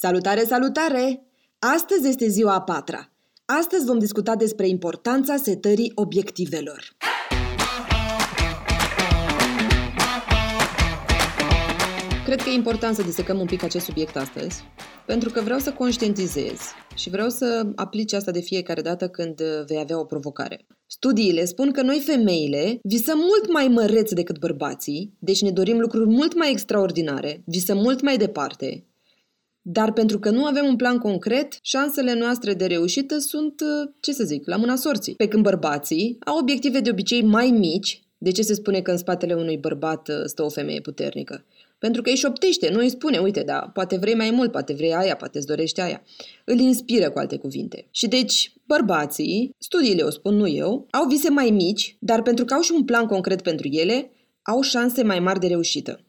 Salutare, salutare! Astăzi este ziua a patra. Astăzi vom discuta despre importanța setării obiectivelor. Cred că e important să disecăm un pic acest subiect astăzi, pentru că vreau să conștientizez și vreau să aplici asta de fiecare dată când vei avea o provocare. Studiile spun că noi femeile visăm mult mai măreți decât bărbații, deci ne dorim lucruri mult mai extraordinare, visăm mult mai departe, dar pentru că nu avem un plan concret, șansele noastre de reușită sunt, ce să zic, la mâna sorții. Pe când bărbații au obiective de obicei mai mici, de ce se spune că în spatele unui bărbat stă o femeie puternică? Pentru că își șoptește, nu îi spune, uite, da, poate vrei mai mult, poate vrei aia, poate îți dorești aia. Îl inspiră cu alte cuvinte. Și deci, bărbații, studiile o spun, nu eu, au vise mai mici, dar pentru că au și un plan concret pentru ele, au șanse mai mari de reușită.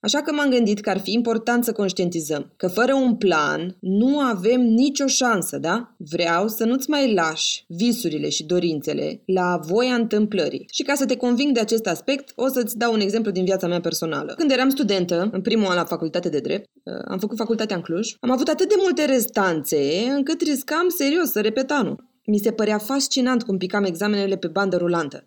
Așa că m-am gândit că ar fi important să conștientizăm că fără un plan nu avem nicio șansă, da? Vreau să nu-ți mai lași visurile și dorințele la voia întâmplării. Și ca să te conving de acest aspect, o să-ți dau un exemplu din viața mea personală. Când eram studentă, în primul an la facultate de drept, uh, am făcut facultatea în Cluj, am avut atât de multe restanțe încât riscam serios să repet anul. Mi se părea fascinant cum picam examenele pe bandă rulantă.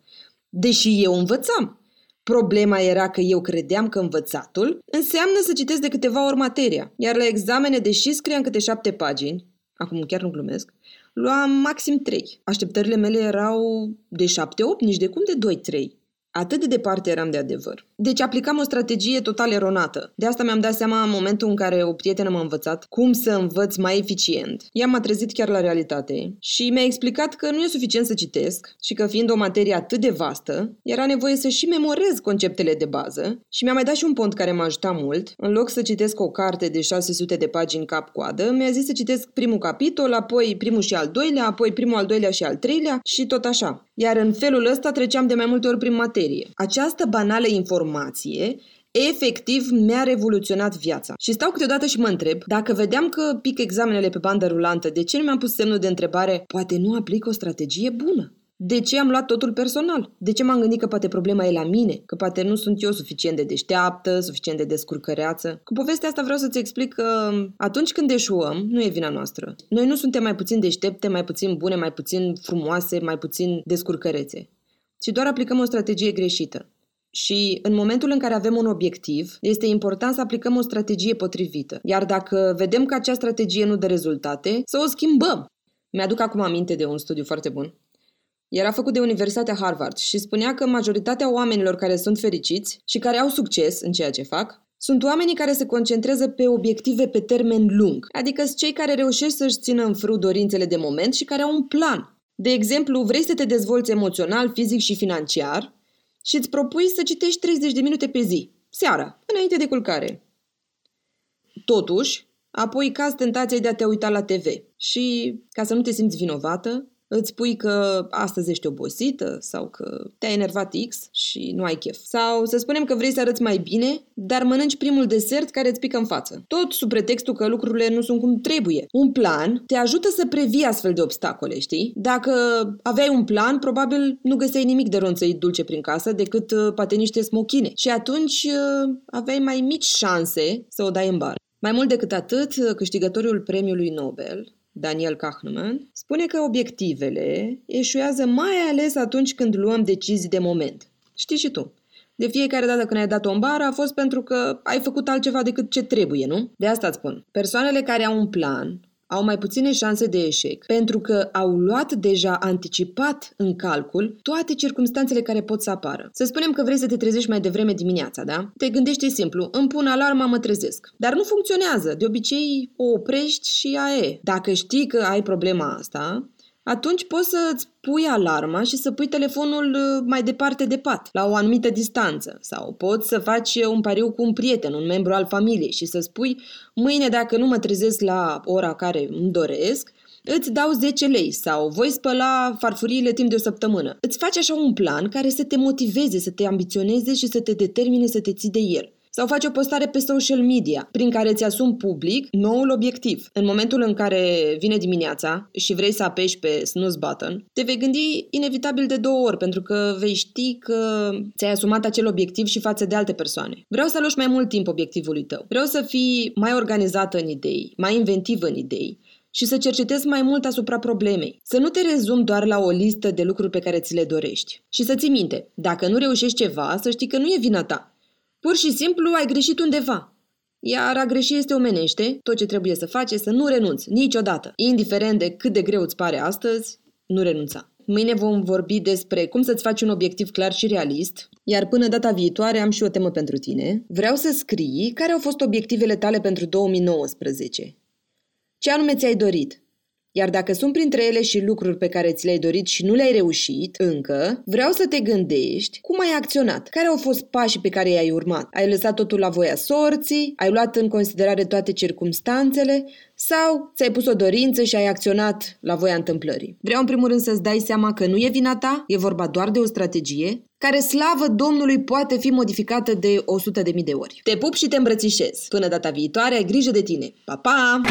Deși eu învățam, Problema era că eu credeam că învățatul înseamnă să citesc de câteva ori materia, iar la examene, deși scriam câte șapte pagini, acum chiar nu glumesc, luam maxim trei. Așteptările mele erau de șapte-opt, nici de cum de doi-trei. Atât de departe eram de adevăr. Deci aplicam o strategie total eronată. De asta mi-am dat seama în momentul în care o prietenă m-a învățat cum să învăț mai eficient. Ea m-a trezit chiar la realitate și mi-a explicat că nu e suficient să citesc și că fiind o materie atât de vastă, era nevoie să și memorez conceptele de bază și mi-a mai dat și un pont care m-a ajutat mult. În loc să citesc o carte de 600 de pagini cap-coadă, mi-a zis să citesc primul capitol, apoi primul și al doilea, apoi primul, al doilea și al treilea și tot așa. Iar în felul ăsta treceam de mai multe ori prin materie. Această banală informație efectiv mi-a revoluționat viața. Și stau câteodată și mă întreb, dacă vedeam că pic examenele pe bandă rulantă, de ce nu mi-am pus semnul de întrebare, poate nu aplic o strategie bună? De ce am luat totul personal? De ce m-am gândit că poate problema e la mine? Că poate nu sunt eu suficient de deșteaptă, suficient de descurcăreață? Cu povestea asta vreau să-ți explic că atunci când eșuăm, nu e vina noastră. Noi nu suntem mai puțin deștepte, mai puțin bune, mai puțin frumoase, mai puțin descurcărețe. Ci doar aplicăm o strategie greșită. Și în momentul în care avem un obiectiv, este important să aplicăm o strategie potrivită. Iar dacă vedem că acea strategie nu dă rezultate, să o schimbăm. Mi-aduc acum aminte de un studiu foarte bun era făcut de Universitatea Harvard și spunea că majoritatea oamenilor care sunt fericiți și care au succes în ceea ce fac sunt oamenii care se concentrează pe obiective pe termen lung, adică sunt cei care reușesc să-și țină în frâu dorințele de moment și care au un plan. De exemplu, vrei să te dezvolți emoțional, fizic și financiar și îți propui să citești 30 de minute pe zi, seara, înainte de culcare. Totuși, apoi caz tentației de a te uita la TV și, ca să nu te simți vinovată, îți spui că astăzi ești obosită sau că te-ai enervat X și nu ai chef. Sau să spunem că vrei să arăți mai bine, dar mănânci primul desert care îți pică în față. Tot sub pretextul că lucrurile nu sunt cum trebuie. Un plan te ajută să previi astfel de obstacole, știi? Dacă aveai un plan, probabil nu găseai nimic de ronțăit dulce prin casă decât uh, poate niște smochine. Și atunci uh, aveai mai mici șanse să o dai în bar. Mai mult decât atât, câștigătorul premiului Nobel, Daniel Kahneman, spune că obiectivele eșuează mai ales atunci când luăm decizii de moment. Știi și tu. De fiecare dată când ai dat o bară a fost pentru că ai făcut altceva decât ce trebuie, nu? De asta îți spun. Persoanele care au un plan, au mai puține șanse de eșec, pentru că au luat deja anticipat în calcul toate circumstanțele care pot să apară. Să spunem că vrei să te trezești mai devreme dimineața, da? Te gândești simplu, îmi pun alarma, mă trezesc. Dar nu funcționează. De obicei o oprești și a e. Dacă știi că ai problema asta, atunci poți să îți pui alarma și să pui telefonul uh, mai departe de pat, la o anumită distanță. Sau poți să faci un pariu cu un prieten, un membru al familiei și să spui mâine dacă nu mă trezesc la ora care îmi doresc, îți dau 10 lei sau voi spăla farfuriile timp de o săptămână. Îți faci așa un plan care să te motiveze, să te ambiționeze și să te determine să te ții de el. Sau faci o postare pe social media, prin care îți asumi public noul obiectiv. În momentul în care vine dimineața și vrei să apeși pe snooze button, te vei gândi inevitabil de două ori, pentru că vei ști că ți-ai asumat acel obiectiv și față de alte persoane. Vreau să aloși mai mult timp obiectivului tău. Vreau să fii mai organizată în idei, mai inventivă în idei, și să cercetezi mai mult asupra problemei. Să nu te rezum doar la o listă de lucruri pe care ți le dorești. Și să ții minte, dacă nu reușești ceva, să știi că nu e vina ta. Pur și simplu ai greșit undeva. Iar a greși este omenește, tot ce trebuie să faci este să nu renunți, niciodată. Indiferent de cât de greu îți pare astăzi, nu renunța. Mâine vom vorbi despre cum să-ți faci un obiectiv clar și realist, iar până data viitoare am și o temă pentru tine. Vreau să scrii care au fost obiectivele tale pentru 2019. Ce anume ți-ai dorit? Iar dacă sunt printre ele și lucruri pe care ți le-ai dorit și nu le-ai reușit încă, vreau să te gândești cum ai acționat, care au fost pașii pe care i-ai urmat. Ai lăsat totul la voia sorții, ai luat în considerare toate circumstanțele sau ți-ai pus o dorință și ai acționat la voia întâmplării. Vreau în primul rând să-ți dai seama că nu e vina ta, e vorba doar de o strategie, care, slavă Domnului, poate fi modificată de 100.000 de ori. Te pup și te îmbrățișez. Până data viitoare, ai grijă de tine. Pa, pa!